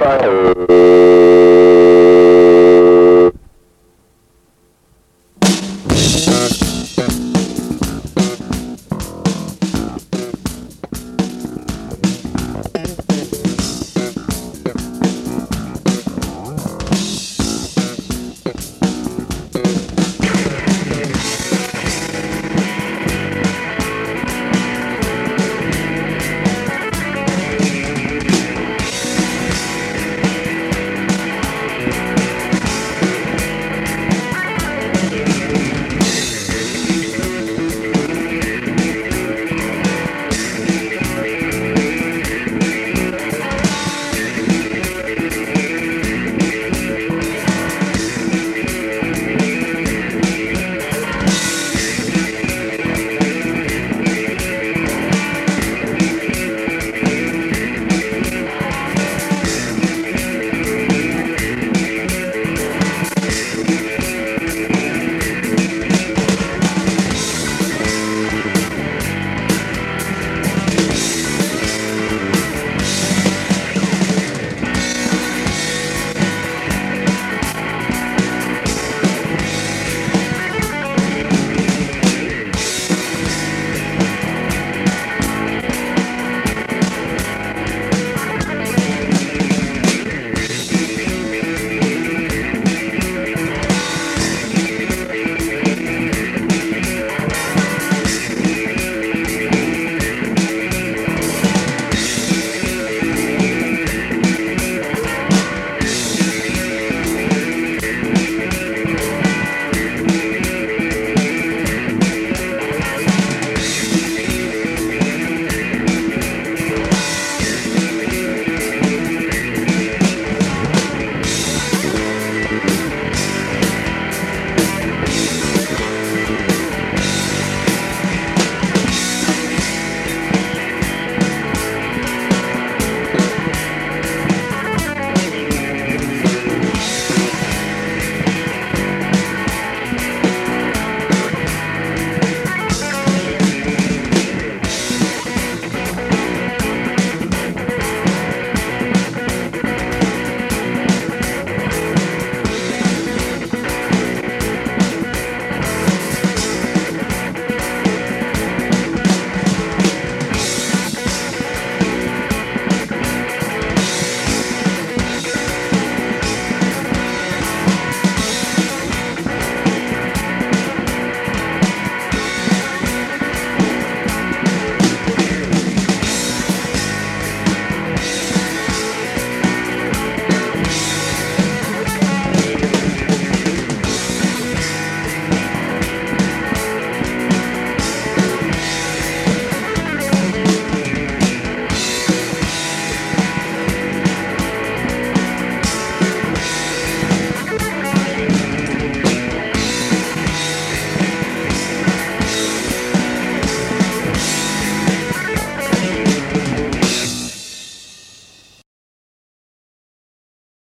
Tá, Bye.